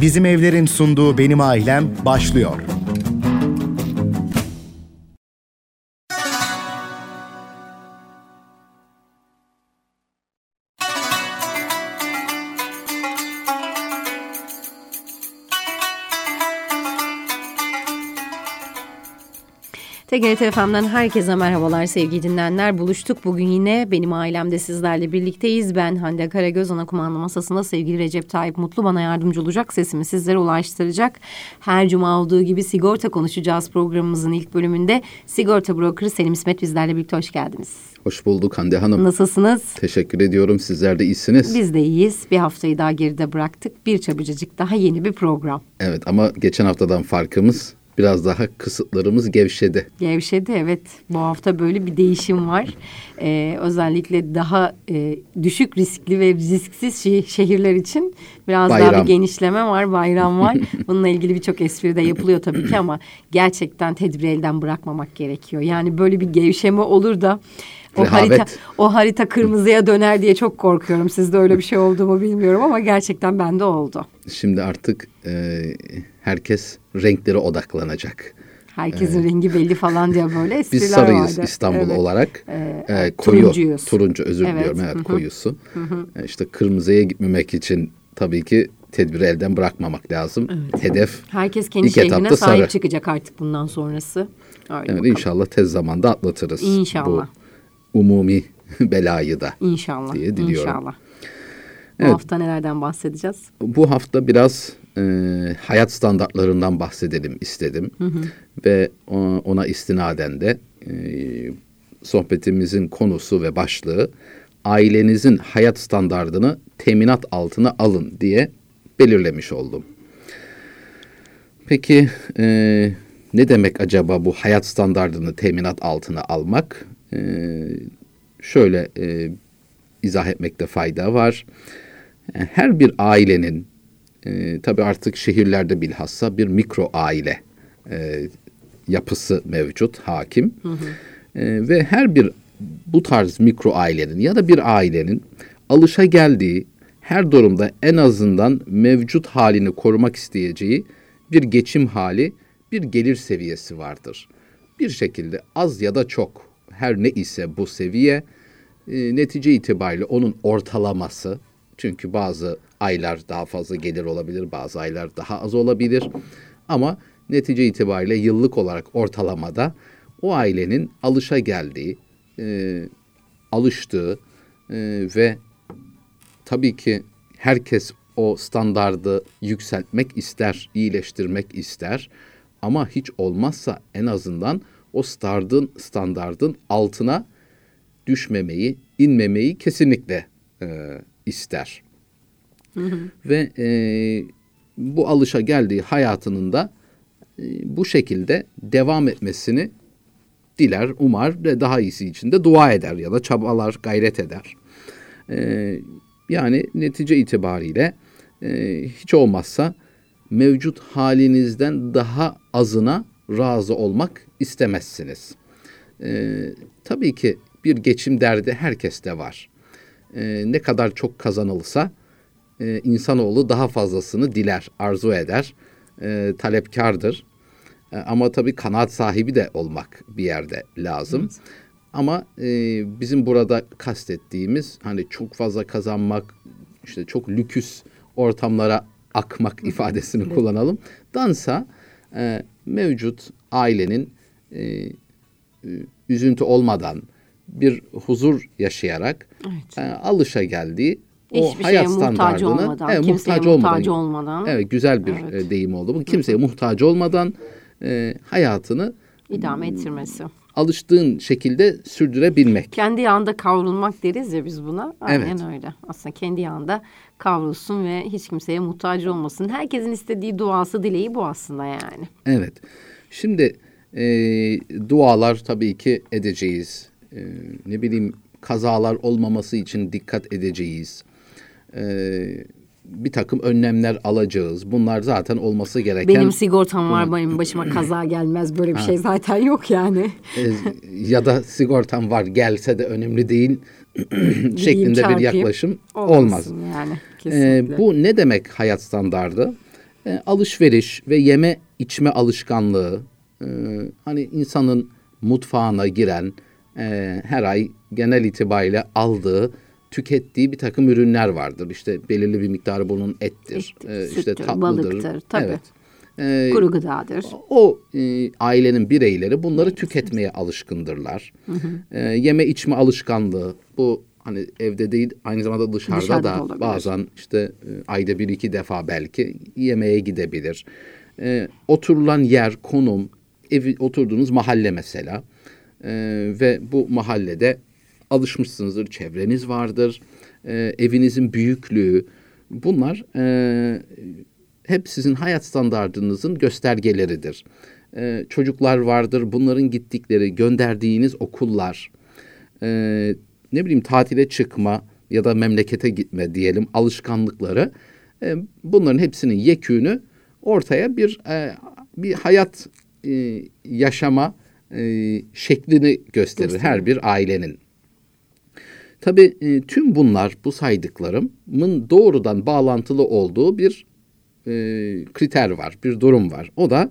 Bizim Evler'in sunduğu Benim Ailem başlıyor. TGRT FM'den herkese merhabalar sevgili dinleyenler. Buluştuk bugün yine benim ailemde sizlerle birlikteyiz. Ben Hande Karagöz ana kumanda masasında sevgili Recep Tayyip Mutlu bana yardımcı olacak. Sesimi sizlere ulaştıracak. Her cuma olduğu gibi sigorta konuşacağız programımızın ilk bölümünde. Sigorta brokeri Selim İsmet bizlerle birlikte hoş geldiniz. Hoş bulduk Hande Hanım. Nasılsınız? Teşekkür ediyorum. Sizler de iyisiniz. Biz de iyiyiz. Bir haftayı daha geride bıraktık. Bir çabucacık daha yeni bir program. Evet ama geçen haftadan farkımız biraz daha kısıtlarımız gevşedi. Gevşedi evet. Bu hafta böyle bir değişim var. Ee, özellikle daha e, düşük riskli ve risksiz şeh- şehirler için biraz daha Bayram. bir genişleme var, bayram var. Bununla ilgili birçok espri de yapılıyor tabii ki ama gerçekten tedbiri elden bırakmamak gerekiyor. Yani böyle bir gevşeme olur da o Rehavet. harita o harita kırmızıya döner diye çok korkuyorum. Sizde öyle bir şey oldu mu bilmiyorum ama gerçekten bende oldu. Şimdi artık e, herkes renklere odaklanacak. Herkesin rengi belli falan diye böyle espriler Biz sarıyız vardı. İstanbul Evet. olarak. Ee, E, koyu, turuncuyuz. turuncu özür Evet, diliyorum. Evet hı hı. koyusu. E, işte kırmızıya gitmemek için tabii ki tedbiri elden bırakmamak lazım. Hedef Herkes kendi İlk şehrine sahip sarı. çıkacak artık bundan sonrası. Öyle evet, inşallah tez zamanda atlatırız. İnşallah. Bu umumi belayı da. İnşallah. diye diliyorum. İnşallah. Bu Evet. hafta nelerden bahsedeceğiz? Bu hafta biraz e, hayat standartlarından bahsedelim istedim. Ve o- ona istinaden de e, sohbetimizin konusu ve başlığı ailenizin hayat standardını teminat altına alın diye belirlemiş oldum. Peki e, ne demek acaba bu hayat standardını teminat altına almak? E, şöyle e, izah etmekte fayda var. Yani her bir ailenin e, tabii artık şehirlerde bilhassa bir mikro aile e, yapısı mevcut, hakim. E, ve her bir bu tarz mikro ailenin ya da bir ailenin alışa geldiği her durumda en azından mevcut halini korumak isteyeceği bir geçim hali, bir gelir seviyesi vardır. Bir şekilde az ya da çok her ne ise bu seviye e, netice itibariyle onun ortalaması çünkü bazı aylar daha fazla gelir olabilir, bazı aylar daha az olabilir. Ama netice itibariyle yıllık olarak ortalamada o ailenin alışa geldiği, e, alıştığı e, ve tabii ki herkes o standardı yükseltmek ister, iyileştirmek ister. Ama hiç olmazsa en azından o standardın standardın altına düşmemeyi, inmemeyi kesinlikle e, ister. Ve e, bu alışa geldiği hayatının da e, bu şekilde devam etmesini diler, umar ve daha iyisi için de dua eder ya da çabalar, gayret eder. E, yani netice itibariyle e, hiç olmazsa mevcut halinizden daha azına razı olmak istemezsiniz. E, tabii ki bir geçim derdi herkeste var. E, ne kadar çok kazanılsa e, insanoğlu daha fazlasını diler, arzu eder, e, talepkardır. E, ama tabii kanaat sahibi de olmak bir yerde lazım. Ama e, bizim burada kastettiğimiz hani çok fazla kazanmak, işte çok lüküs ortamlara akmak ifadesini kullanalım. Dansa e, mevcut ailenin e, üzüntü olmadan bir huzur yaşayarak Evet. e, alışa geldiği o Hiçbir hayat muhtaç standardını olmadan, evet, kimseye muhtaç muhtaç olmadan, olmadan. Evet güzel bir Evet. e, deyim oldu. Bu kimseye muhtaç olmadan e, hayatını İdame ettirmesi. alıştığın şekilde sürdürebilmek. Kendi yağında kavrulmak deriz ya biz buna. Aynen Evet. öyle. Aslında kendi yağında kavrulsun ve hiç kimseye muhtaç olmasın. Herkesin istediği duası, dileği bu aslında yani. Evet. Şimdi e, dualar tabii ki edeceğiz. E, ne bileyim kazalar olmaması için dikkat edeceğiz. E, bir takım önlemler alacağız. Bunlar zaten olması gereken Benim sigortam var, benim başıma kaza gelmez. Böyle bir şey zaten yok yani. e, ya da sigortam var gelse de önemli değil şeklinde bir yaklaşım olmaz. Yani. Ee, Kesinlikle. bu ne demek hayat standardı? e, alışveriş ve yeme içme alışkanlığı e, hani insanın mutfağına giren e, her ay genel itibariyle aldığı tükettiği bir takım ürünler vardır. İşte belirli bir miktarı bunun ettir, Ettir, e, işte süttür, tatlıdır. balıktır, tabii. Evet. E, Kuru gıdadır. o e, ailenin bireyleri bunları tüketmeye alışkındırlar. E, yeme içme alışkanlığı bu hani evde değil aynı zamanda dışarıda, Dışarıda da da olabilir. bazen işte e, ayda bir iki defa belki yemeğe gidebilir. E, oturulan yer, konum, evi oturduğunuz mahalle mesela E, ve bu mahallede alışmışsınızdır, çevreniz vardır, e, evinizin büyüklüğü bunlar e, hep sizin hayat standartınızın göstergeleridir. Ee, çocuklar vardır, bunların gittikleri, gönderdiğiniz okullar, ee, ne bileyim tatile çıkma ya da memlekete gitme diyelim alışkanlıkları. Ee, bunların hepsinin yekünü ortaya bir e, bir hayat e, yaşama e, şeklini gösterir her bir ailenin. Tabii e, tüm bunlar bu saydıklarımın doğrudan bağlantılı olduğu bir e, kriter var, bir durum var. O da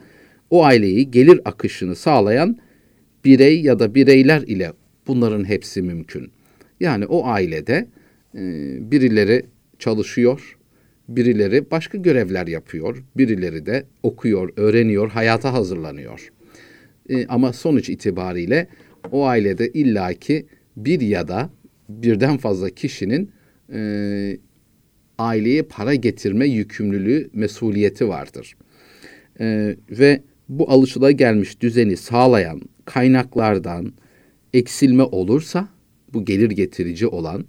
o aileyi gelir akışını sağlayan birey ya da bireyler ile bunların hepsi mümkün. Yani o ailede e, birileri çalışıyor, birileri başka görevler yapıyor, birileri de okuyor, öğreniyor, hayata hazırlanıyor. E, ama sonuç itibariyle o ailede illaki bir ya da birden fazla kişinin e, aileye para getirme yükümlülüğü, mesuliyeti vardır. E, ve bu alışılagelmiş düzeni sağlayan kaynaklardan eksilme olursa, bu gelir getirici olan,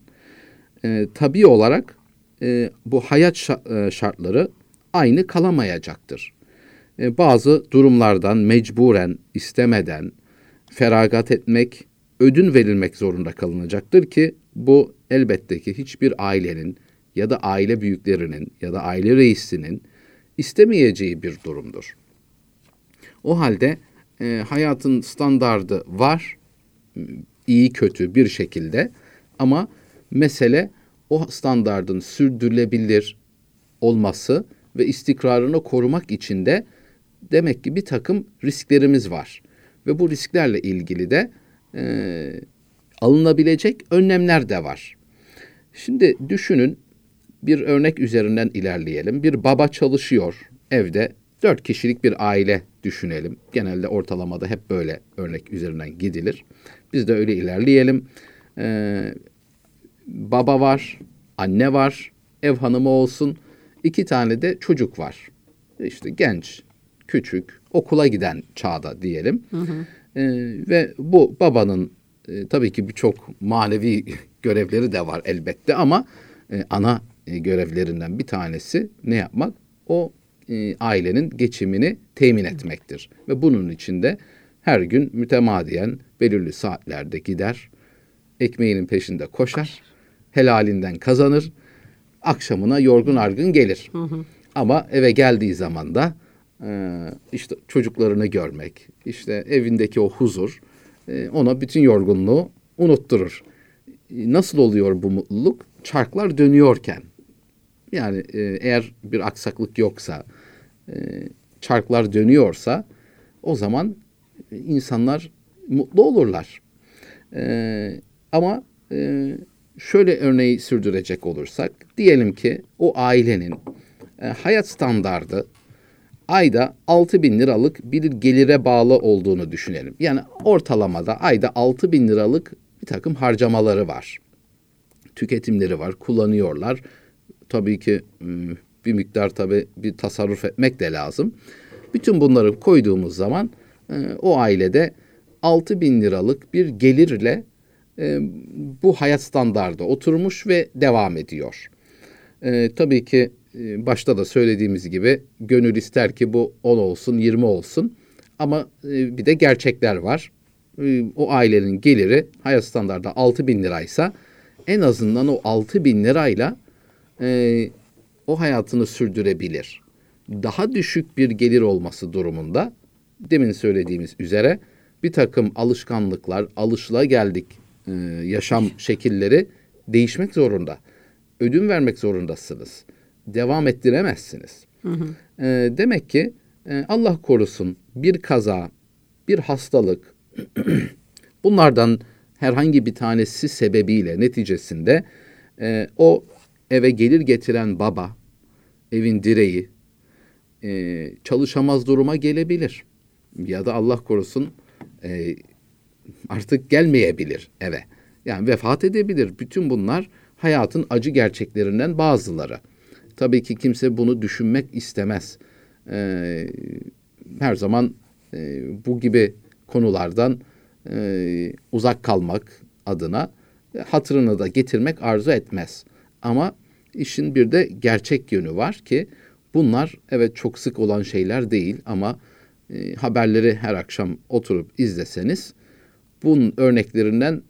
e, tabii olarak e, bu hayat e, şartları aynı kalamayacaktır. E, bazı durumlardan mecburen, istemeden feragat etmek, ödün verilmek zorunda kalınacaktır ki bu elbette ki hiçbir ailenin ya da aile büyüklerinin ya da aile reisinin istemeyeceği bir durumdur. O halde e, hayatın standardı var, iyi kötü bir şekilde ama mesele o standardın sürdürülebilir olması ve istikrarını korumak için de demek ki bir takım risklerimiz var. Ve bu risklerle ilgili de e, alınabilecek önlemler de var. Şimdi düşünün bir örnek üzerinden ilerleyelim. Bir baba çalışıyor evde dört kişilik bir aile düşünelim. Genelde ortalamada hep böyle örnek üzerinden gidilir. Biz de öyle ilerleyelim. Ee, baba var, anne var, ev hanımı olsun. iki tane de çocuk var. İşte genç, küçük, okula giden çağda diyelim. Ee, ve bu babanın e, tabii ki birçok manevi görevleri de var elbette ama e, ana e, görevlerinden bir tanesi ne yapmak? O e, ailenin geçimini temin etmektir. Ve bunun için de her gün mütemadiyen belirli saatlerde gider, ekmeğinin peşinde koşar, helalinden kazanır, akşamına yorgun argın gelir. Ama eve geldiği zaman da e, işte çocuklarını görmek, işte evindeki o huzur e, ona bütün yorgunluğu unutturur. E, Nasıl oluyor bu mutluluk? Çarklar dönüyorken. Yani e, eğer bir aksaklık yoksa, çarklar dönüyorsa o zaman insanlar mutlu olurlar. Ama şöyle örneği sürdürecek olursak, diyelim ki o ailenin hayat standardı ayda 6 bin liralık bir gelire bağlı olduğunu düşünelim. Yani ortalamada ayda 6 bin liralık bir takım harcamaları var. Tüketimleri var, kullanıyorlar. Tabii ki ım, bir miktar tabii bir tasarruf etmek de lazım. Bütün bunları koyduğumuz zaman e, o ailede 6 bin liralık bir gelirle e, bu hayat standardı oturmuş ve devam ediyor. Tabii ki başta da söylediğimiz gibi gönül ister ki bu 10 olsun 20 olsun ama e, bir de gerçekler var. E, o ailenin geliri hayat standardı 6 bin liraysa en azından o 6 bin lirayla e, o hayatını sürdürebilir. Daha düşük bir gelir olması durumunda demin söylediğimiz üzere bir takım alışkanlıklar, alışılageldik e, yaşam şekilleri değişmek zorunda. Ödün vermek zorundasınız. Devam ettiremezsiniz. E, demek ki e, Allah korusun bir kaza, bir hastalık bunlardan herhangi bir tanesi sebebiyle neticesinde e, o eve gelir getiren baba, evin direği e, çalışamaz duruma gelebilir. Ya da Allah korusun e, artık gelmeyebilir eve. Yani vefat edebilir. Bütün bunlar hayatın acı gerçeklerinden bazıları. Tabii ki kimse bunu düşünmek istemez. E, her zaman e, bu gibi konulardan e, uzak kalmak adına hatırını da getirmek arzu etmez. Ama işin bir de gerçek yönü var ki bunlar evet çok sık olan şeyler değil ama e, haberleri her akşam oturup izleseniz bunun örneklerinden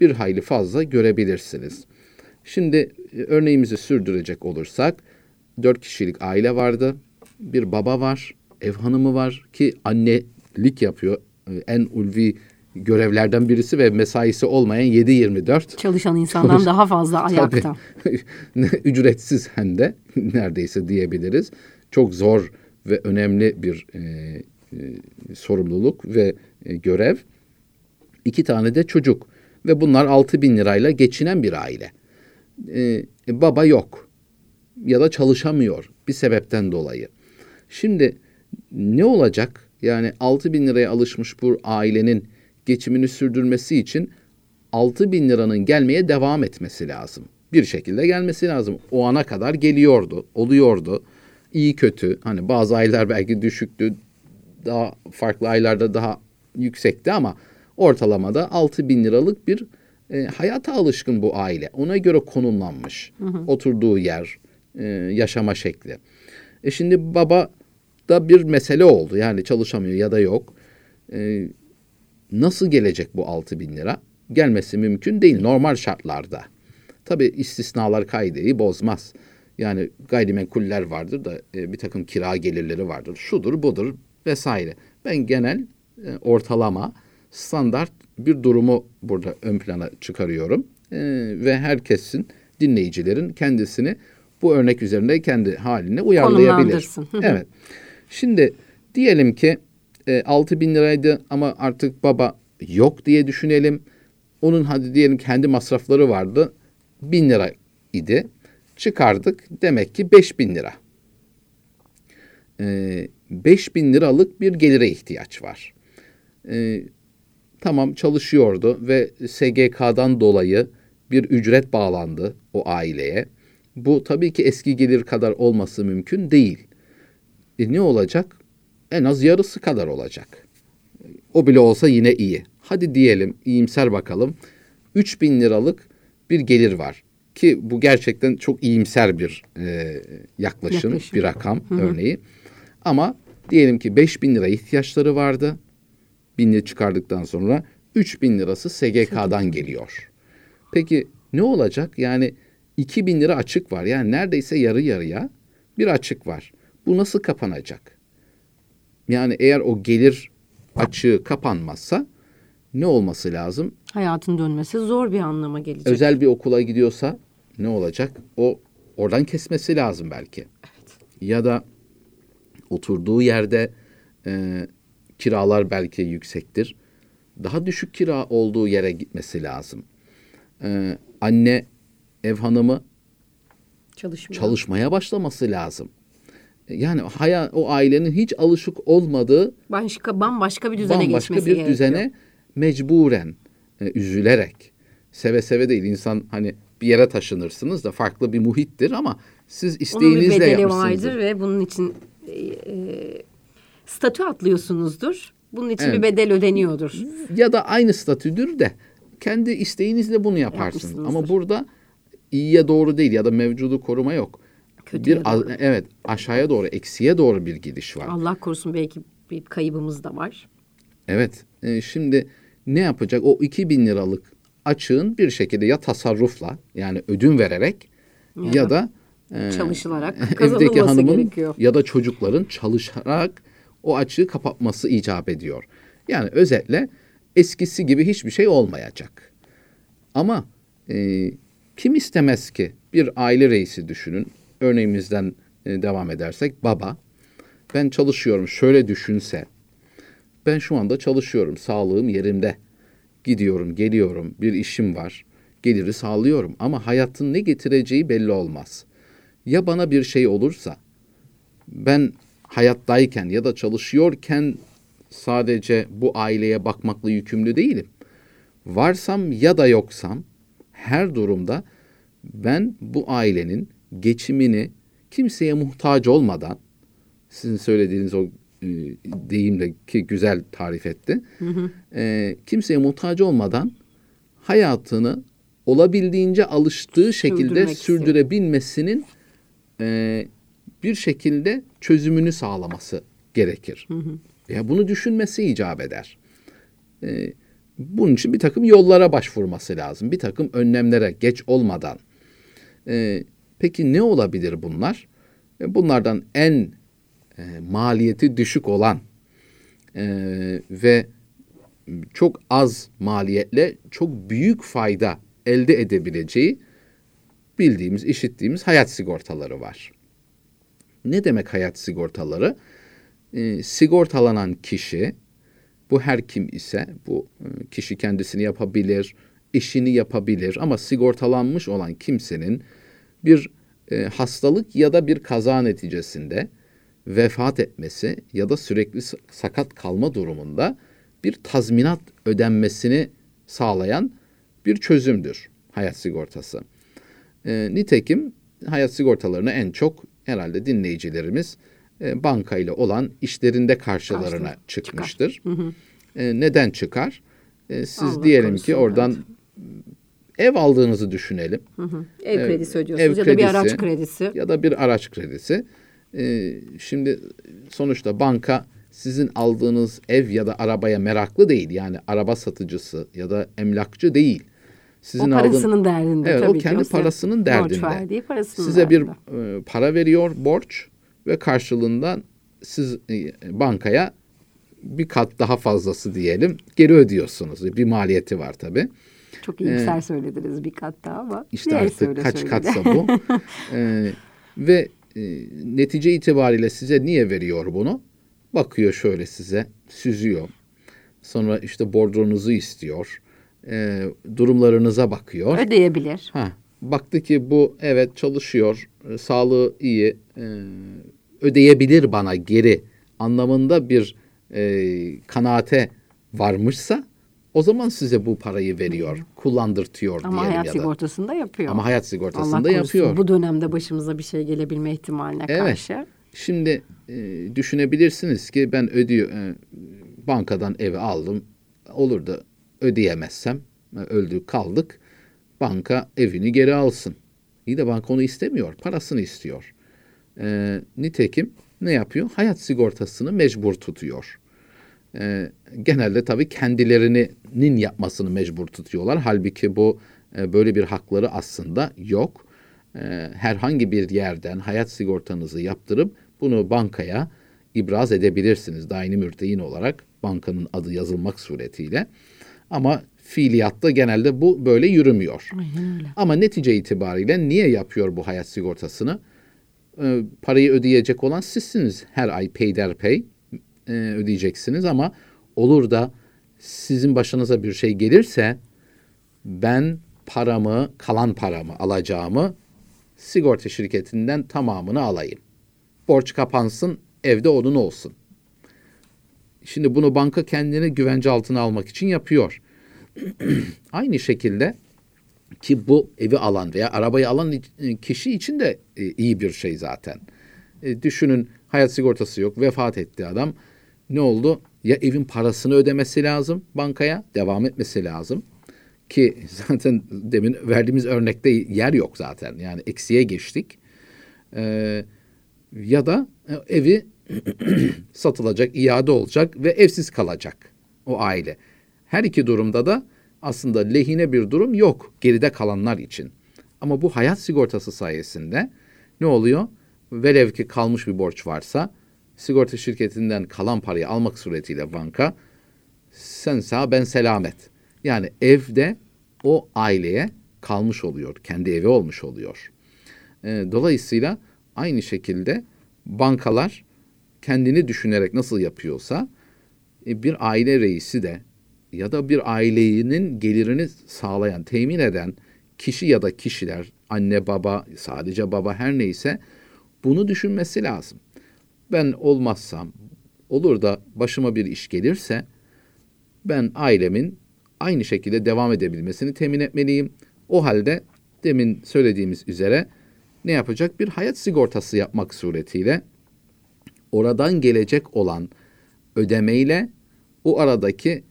bir hayli fazla görebilirsiniz. Şimdi e, örneğimizi sürdürecek olursak dört kişilik aile vardı. Bir baba var, ev hanımı var ki annelik yapıyor. E, en ulvi görevlerden birisi ve mesaisi olmayan 7-24. Çalışan insandan Çalış- daha fazla ayakta. Ücretsiz hem de neredeyse diyebiliriz. Çok zor ve önemli bir e, e, sorumluluk ve e, görev. İki tane de çocuk ve bunlar 6 bin lirayla geçinen bir aile. E, baba yok ya da çalışamıyor bir sebepten dolayı. Şimdi ne olacak? Yani 6 bin liraya alışmış bu ailenin geçimini sürdürmesi için 6 bin liranın gelmeye devam etmesi lazım. Bir şekilde gelmesi lazım. O ana kadar geliyordu, oluyordu. İyi kötü. Hani bazı aylar belki düşüktü. Daha farklı aylarda daha yüksekti ama ortalamada 6 bin liralık bir e, hayata alışkın bu aile. Ona göre konumlanmış. Oturduğu yer, e, yaşama şekli. E şimdi baba da bir mesele oldu. Yani çalışamıyor ya da yok. E, nasıl gelecek bu 6 bin lira? Gelmesi mümkün değil normal şartlarda. Tabi istisnalar kaideyi bozmaz. Yani gayrimenkuller vardır da e, bir takım kira gelirleri vardır. Şudur budur vesaire. Ben genel e, ortalama standart bir durumu burada ön plana çıkarıyorum. E, ve herkesin dinleyicilerin kendisini bu örnek üzerinde kendi haline uyarlayabilir. Evet. Şimdi diyelim ki e, 6 bin liraydı ama artık baba yok diye düşünelim. Onun hadi diyelim kendi masrafları vardı. Bin lira idi. Çıkardık. Demek ki beş bin lira. E, beş bin liralık bir gelire ihtiyaç var. E, tamam çalışıyordu ve SGK'dan dolayı bir ücret bağlandı o aileye. Bu tabii ki eski gelir kadar olması mümkün değil. E ne olacak? En az yarısı kadar olacak. O bile olsa yine iyi. Hadi diyelim iyimser bakalım. 3000 liralık bir gelir var. Ki bu gerçekten çok iyimser bir e, yaklaşım, Yaklaşım. bir rakam örneği. Ama diyelim ki 5000 lira ihtiyaçları vardı. Binli çıkardıktan sonra 3000 lirası SGK'dan geliyor. Peki ne olacak? Yani 2000 lira açık var. Yani neredeyse yarı yarıya bir açık var. Bu nasıl kapanacak? Yani eğer o gelir açığı kapanmazsa ne olması lazım? Hayatın dönmesi zor bir anlama gelecek. Özel bir okula gidiyorsa ne olacak? O oradan kesmesi lazım belki. Ya da oturduğu yerde e, kiralar belki yüksektir. Daha düşük kira olduğu yere gitmesi lazım. E, anne ev hanımı Çalışmıyor. çalışmaya başlaması lazım. Yani haya, o ailenin hiç alışık olmadığı Başka, bambaşka bir düzene bambaşka geçmesi bir gerekiyor. düzene mecburen e, üzülerek seve seve değil insan hani bir yere taşınırsınız da farklı bir muhittir ama siz Onun bir isteğinizle bedeli yapmışsınızdır. vardır ve bunun için e, e, statü atlıyorsunuzdur. Bunun için Evet. bir bedel ödeniyordur. Ya da aynı statüdür de kendi isteğinizle bunu yaparsınız. Ama burada iyiye doğru değil ya da mevcudu koruma yok. Kötüye bir doğru. evet aşağıya doğru eksiye doğru bir gidiş var. Allah korusun belki bir kaybımız da var. Evet. e, şimdi ne yapacak? O 2000 liralık açığın bir şekilde ya tasarrufla yani ödün vererek ya, da e, Çalışılarak evdeki kazanılması hanımın gerekiyor. ya da çocukların çalışarak o açığı kapatması icap ediyor. Yani özetle eskisi gibi hiçbir şey olmayacak. Ama e, kim istemez ki bir aile reisi düşünün. Örneğimizden e, devam edersek baba ben çalışıyorum şöyle düşünse ben şu anda çalışıyorum sağlığım yerimde gidiyorum geliyorum bir işim var geliri sağlıyorum ama hayatın ne getireceği belli olmaz. Ya bana bir şey olursa ben hayattayken ya da çalışıyorken sadece bu aileye bakmakla yükümlü değilim. Varsam ya da yoksam her durumda ben bu ailenin geçimini kimseye muhtaç olmadan sizin söylediğiniz o e, deyimle ki güzel tarif etti. Hı hı. E, kimseye muhtaç olmadan hayatını olabildiğince alıştığı şekilde sürdürebilmesinin e, bir şekilde çözümünü sağlaması gerekir. Hı hı. Ya bunu düşünmesi icap eder. E, bunun için bir takım yollara başvurması lazım. Bir takım önlemlere geç olmadan. E, peki ne olabilir bunlar? E, bunlardan en e, maliyeti düşük olan e, ve çok az maliyetle çok büyük fayda elde edebileceği bildiğimiz, işittiğimiz hayat sigortaları var. Ne demek hayat sigortaları? E, sigortalanan kişi, bu her kim ise, bu e, kişi kendisini yapabilir, işini yapabilir ama sigortalanmış olan kimsenin bir e, hastalık ya da bir kaza neticesinde vefat etmesi ya da sürekli sakat kalma durumunda bir tazminat ödenmesini sağlayan bir çözümdür hayat sigortası. E, nitekim hayat sigortalarını en çok herhalde dinleyicilerimiz e, banka ile olan işlerinde karşılarına Karşı, çıkmıştır. Hı hı. E, neden çıkar? E, siz Allah diyelim ki oradan ev aldığınızı düşünelim. Hı hı. Ev kredisi ödüyorsunuz ev ya kredisi, da bir araç kredisi. Ya da bir araç kredisi. E, şimdi sonuçta banka sizin aldığınız ev ya da arabaya meraklı değil. Yani araba satıcısı ya da emlakçı değil. Sizin o parasının aldığın, derdinde evet, tabii o kendi ki. parasının derdinde. Borç verdiği parasının Size derdinde. bir e, para veriyor borç ve karşılığından siz e, bankaya bir kat daha fazlası diyelim geri ödüyorsunuz. Bir maliyeti var tabii. Çok iyimser ee, söylediniz bir kat daha ama. İşte artık kaç söyledi. katsa bu. ee, ve e, netice itibariyle size niye veriyor bunu? Bakıyor şöyle size, süzüyor. Sonra işte bordronuzu istiyor e, durumlarınıza bakıyor. Ödeyebilir. Ha, baktı ki bu evet çalışıyor, e, sağlığı iyi, e, ödeyebilir bana geri anlamında bir e, kanaate varmışsa o zaman size bu parayı veriyor, kullandırtıyor Ama diyelim hayat ya da. sigortasında yapıyor. Ama hayat sigortasında Allah yapıyor. Bu dönemde başımıza bir şey gelebilme ihtimaline evet. karşı. Şimdi e, düşünebilirsiniz ki ben ödüyor e, bankadan evi aldım. Olur da ödeyemezsem öldük kaldık banka evini geri alsın. İyi de banka onu istemiyor. Parasını istiyor. E, nitekim ne yapıyor? Hayat sigortasını mecbur tutuyor. E, genelde tabii kendilerinin yapmasını mecbur tutuyorlar. Halbuki bu e, böyle bir hakları aslında yok. E, herhangi bir yerden hayat sigortanızı yaptırıp bunu bankaya ibraz edebilirsiniz. Daini mürteyin olarak bankanın adı yazılmak suretiyle. Ama fiiliyatta genelde bu böyle yürümüyor. Aynen öyle. Ama netice itibariyle niye yapıyor bu hayat sigortasını? Ee, parayı ödeyecek olan sizsiniz. Her ay peyderpey e, ödeyeceksiniz ama olur da sizin başınıza bir şey gelirse ben paramı, kalan paramı alacağımı sigorta şirketinden tamamını alayım. Borç kapansın, evde onun olsun. Şimdi bunu banka kendini güvence altına almak için yapıyor. Aynı şekilde ki bu evi alan veya arabayı alan kişi için de e, iyi bir şey zaten. E, düşünün hayat sigortası yok, vefat etti adam. Ne oldu? Ya evin parasını ödemesi lazım bankaya, devam etmesi lazım. Ki zaten demin verdiğimiz örnekte yer yok zaten. Yani eksiye geçtik. Ee, ya da e, evi satılacak, iade olacak ve evsiz kalacak o aile. Her iki durumda da aslında lehine bir durum yok geride kalanlar için. Ama bu hayat sigortası sayesinde ne oluyor? Velev ki kalmış bir borç varsa sigorta şirketinden kalan parayı almak suretiyle banka sen sağ ben selamet. Yani evde o aileye kalmış oluyor. Kendi evi olmuş oluyor. Dolayısıyla aynı şekilde bankalar kendini düşünerek nasıl yapıyorsa e, bir aile reisi de ya da bir ailenin gelirini sağlayan, temin eden kişi ya da kişiler, anne baba, sadece baba her neyse bunu düşünmesi lazım. Ben olmazsam, olur da başıma bir iş gelirse ben ailemin aynı şekilde devam edebilmesini temin etmeliyim. O halde demin söylediğimiz üzere ne yapacak? Bir hayat sigortası yapmak suretiyle oradan gelecek olan ödemeyle o aradaki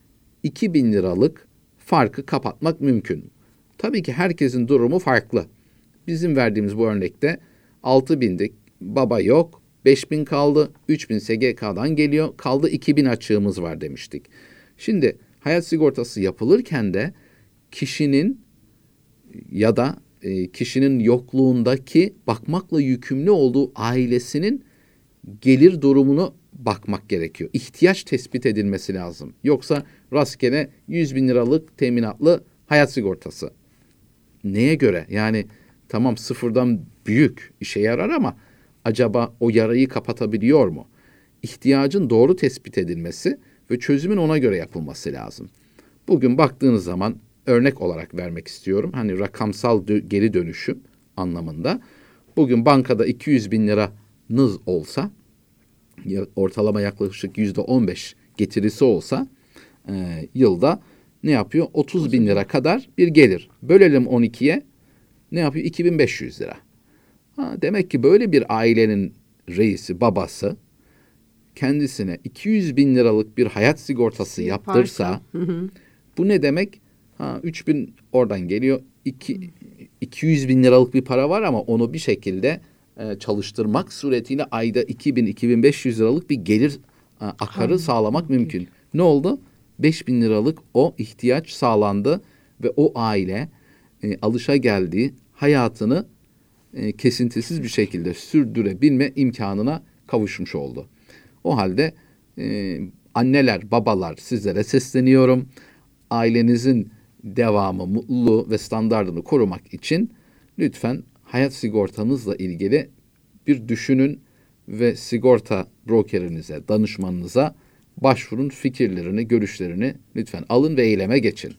2000 liralık farkı kapatmak mümkün. Tabii ki herkesin durumu farklı. Bizim verdiğimiz bu örnekte 6000'dik, baba yok, 5000 kaldı, 3000 SGK'dan geliyor, kaldı 2000 açığımız var demiştik. Şimdi hayat sigortası yapılırken de kişinin ya da e, kişinin yokluğundaki bakmakla yükümlü olduğu ailesinin gelir durumunu bakmak gerekiyor. İhtiyaç tespit edilmesi lazım. Yoksa rastgele 100 bin liralık teminatlı hayat sigortası. Neye göre? Yani tamam sıfırdan büyük işe yarar ama acaba o yarayı kapatabiliyor mu? İhtiyacın doğru tespit edilmesi ve çözümün ona göre yapılması lazım. Bugün baktığınız zaman örnek olarak vermek istiyorum. Hani rakamsal dö- geri dönüşüm anlamında. Bugün bankada 200 bin liranız olsa ortalama yaklaşık yüzde 15 getirisi olsa e, yılda ne yapıyor? 30 bin lira kadar bir gelir. Bölelim 12'ye ne yapıyor? 2500 lira. Ha, demek ki böyle bir ailenin reisi, babası kendisine 200 bin liralık bir hayat sigortası yaptırsa bu ne demek? Ha, 3000 oradan geliyor. 2, 200 bin liralık bir para var ama onu bir şekilde e, çalıştırmak suretiyle ayda 2000-2500 liralık bir gelir e, akarı sağlamak mümkün. Ne oldu? 5000 liralık o ihtiyaç sağlandı ve o aile e, alışa geldiği hayatını e, kesintisiz bir şekilde sürdürebilme imkanına kavuşmuş oldu. O halde e, anneler, babalar sizlere sesleniyorum. Ailenizin devamı, mutluluğu ve standartını korumak için lütfen hayat sigortanızla ilgili bir düşünün ve sigorta brokerinize, danışmanınıza başvurun fikirlerini, görüşlerini lütfen alın ve eyleme geçin.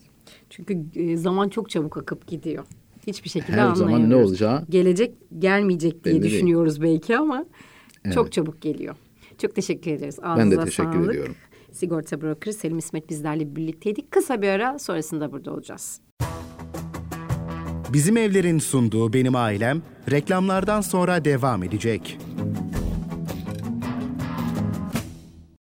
Çünkü e, zaman çok çabuk akıp gidiyor. Hiçbir şekilde Her zaman ne olacağı Gelecek gelmeyecek diye belli değil. düşünüyoruz belki ama Evet. çok çabuk geliyor. Çok teşekkür ederiz. Ben de Ağzınıza teşekkür sağlık. ediyorum. Sigorta brokeri Selim İsmet bizlerle birlikteydik. Kısa bir ara sonrasında burada olacağız. Bizim Evler'in sunduğu Benim Ailem reklamlardan sonra devam edecek.